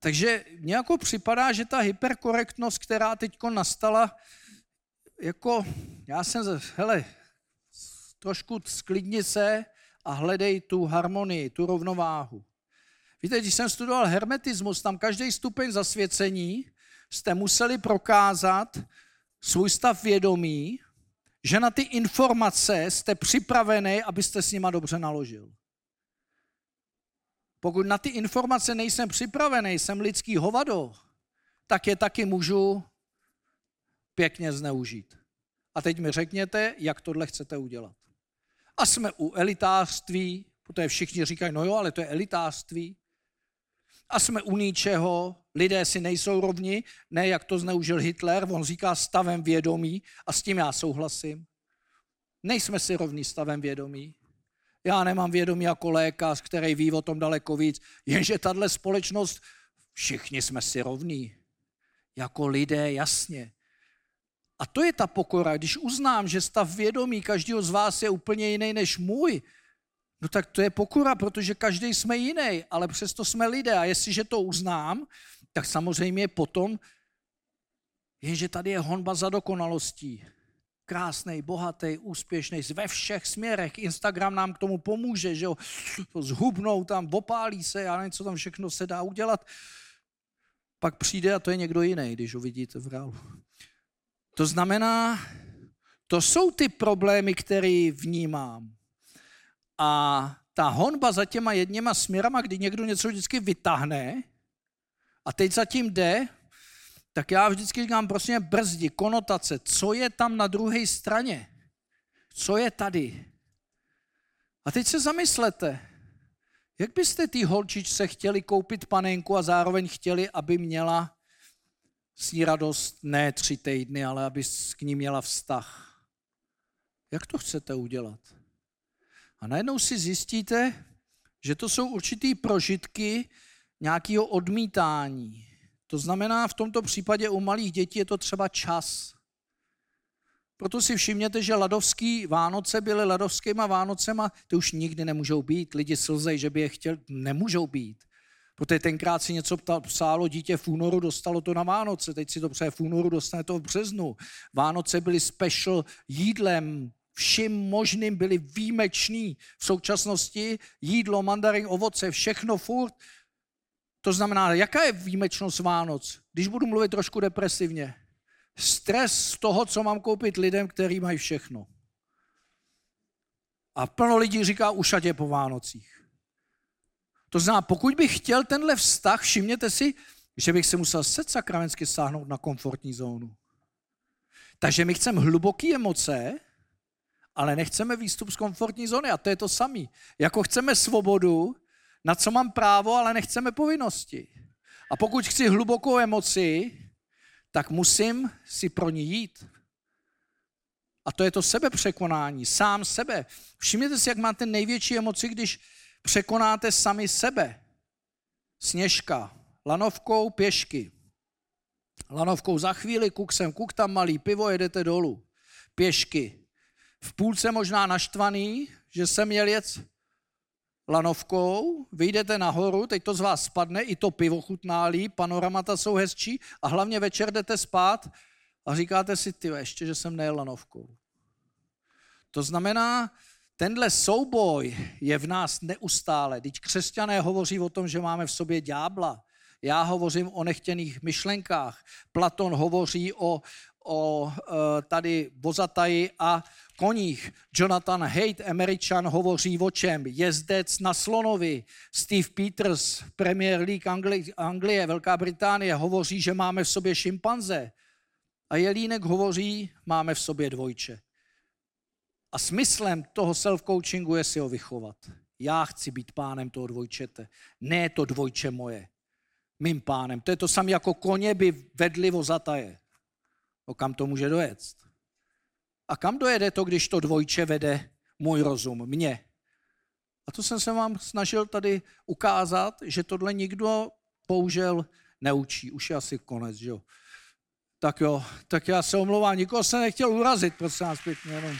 Takže nějako připadá, že ta hyperkorektnost, která teď nastala, jako já jsem, hele, trošku sklidni se a hledej tu harmonii, tu rovnováhu. Víte, když jsem studoval hermetismus, tam každý stupeň zasvěcení jste museli prokázat svůj stav vědomí, že na ty informace jste připravený, abyste s nima dobře naložil. Pokud na ty informace nejsem připravený, jsem lidský hovado, tak je taky můžu pěkně zneužít. A teď mi řekněte, jak tohle chcete udělat. A jsme u elitářství, protože všichni říkají, no jo, ale to je elitářství. A jsme u ničeho, lidé si nejsou rovni, ne jak to zneužil Hitler, on říká stavem vědomí a s tím já souhlasím. Nejsme si rovní stavem vědomí. Já nemám vědomí jako lékař, který ví o tom daleko víc, jenže tahle společnost, všichni jsme si rovní. Jako lidé, jasně. A to je ta pokora. Když uznám, že stav vědomí každého z vás je úplně jiný než můj, no tak to je pokora, protože každý jsme jiný, ale přesto jsme lidé. A jestliže to uznám, tak samozřejmě potom, jenže tady je honba za dokonalostí. Krásný, bohatý, úspěšný, ve všech směrech. Instagram nám k tomu pomůže, že jo, zhubnou tam, opálí se, já nevím, co tam všechno se dá udělat. Pak přijde a to je někdo jiný, když ho vidíte v reálu. To znamená, to jsou ty problémy, které vnímám. A ta honba za těma jedněma směrama, kdy někdo něco vždycky vytáhne a teď zatím jde, tak já vždycky říkám, prosím, brzdi, konotace, co je tam na druhé straně? Co je tady? A teď se zamyslete, jak byste ty holčičce chtěli koupit panenku a zároveň chtěli, aby měla s ní radost ne tři týdny, ale aby k ní měla vztah. Jak to chcete udělat? A najednou si zjistíte, že to jsou určitý prožitky nějakého odmítání. To znamená, v tomto případě u malých dětí je to třeba čas. Proto si všimněte, že ladovský Vánoce byly ladovskýma Vánocema, ty už nikdy nemůžou být. Lidi slzej, že by je chtěli, nemůžou být. Protože tenkrát si něco psálo dítě v únoru, dostalo to na Vánoce, teď si to přeje v únoru, dostane to v březnu. Vánoce byly special jídlem, vším možným byly výjimečný. V současnosti jídlo, mandarin, ovoce, všechno furt. To znamená, jaká je výjimečnost Vánoc? Když budu mluvit trošku depresivně. Stres z toho, co mám koupit lidem, kteří mají všechno. A plno lidí říká ušatě po Vánocích. To znamená, pokud bych chtěl tenhle vztah, všimněte si, že bych se musel set sakramensky sáhnout na komfortní zónu. Takže my chceme hluboké emoce, ale nechceme výstup z komfortní zóny. A to je to samé. Jako chceme svobodu, na co mám právo, ale nechceme povinnosti. A pokud chci hlubokou emoci, tak musím si pro ní jít. A to je to sebepřekonání, sám sebe. Všimněte si, jak máte největší emoci, když překonáte sami sebe. Sněžka, lanovkou pěšky. Lanovkou za chvíli, kuk sem, kuk tam malý, pivo, jedete dolů. Pěšky. V půlce možná naštvaný, že jsem měl jet lanovkou, vyjdete nahoru, teď to z vás spadne, i to pivo chutná líp, panoramata jsou hezčí a hlavně večer jdete spát a říkáte si, ty ještě, že jsem nejel lanovkou. To znamená, Tenhle souboj je v nás neustále. Teď křesťané hovoří o tom, že máme v sobě ďábla. Já hovořím o nechtěných myšlenkách. Platon hovoří o, o e, tady vozataji a koních. Jonathan Haidt, američan, hovoří o čem? Jezdec na slonovi. Steve Peters, Premier League Anglie, Anglie, Velká Británie, hovoří, že máme v sobě šimpanze. A Jelínek hovoří, máme v sobě dvojče. A smyslem toho self-coachingu je si ho vychovat. Já chci být pánem toho dvojčete. Ne to dvojče moje. Mým pánem. To je to samé jako koně by vedli vozataje. O kam to může dojet? A kam dojede to, když to dvojče vede můj rozum, mě? A to jsem se vám snažil tady ukázat, že tohle nikdo použil neučí. Už je asi konec, že jo? Tak jo, tak já se omlouvám, nikoho se nechtěl urazit, prosím vás pěkně, jenom.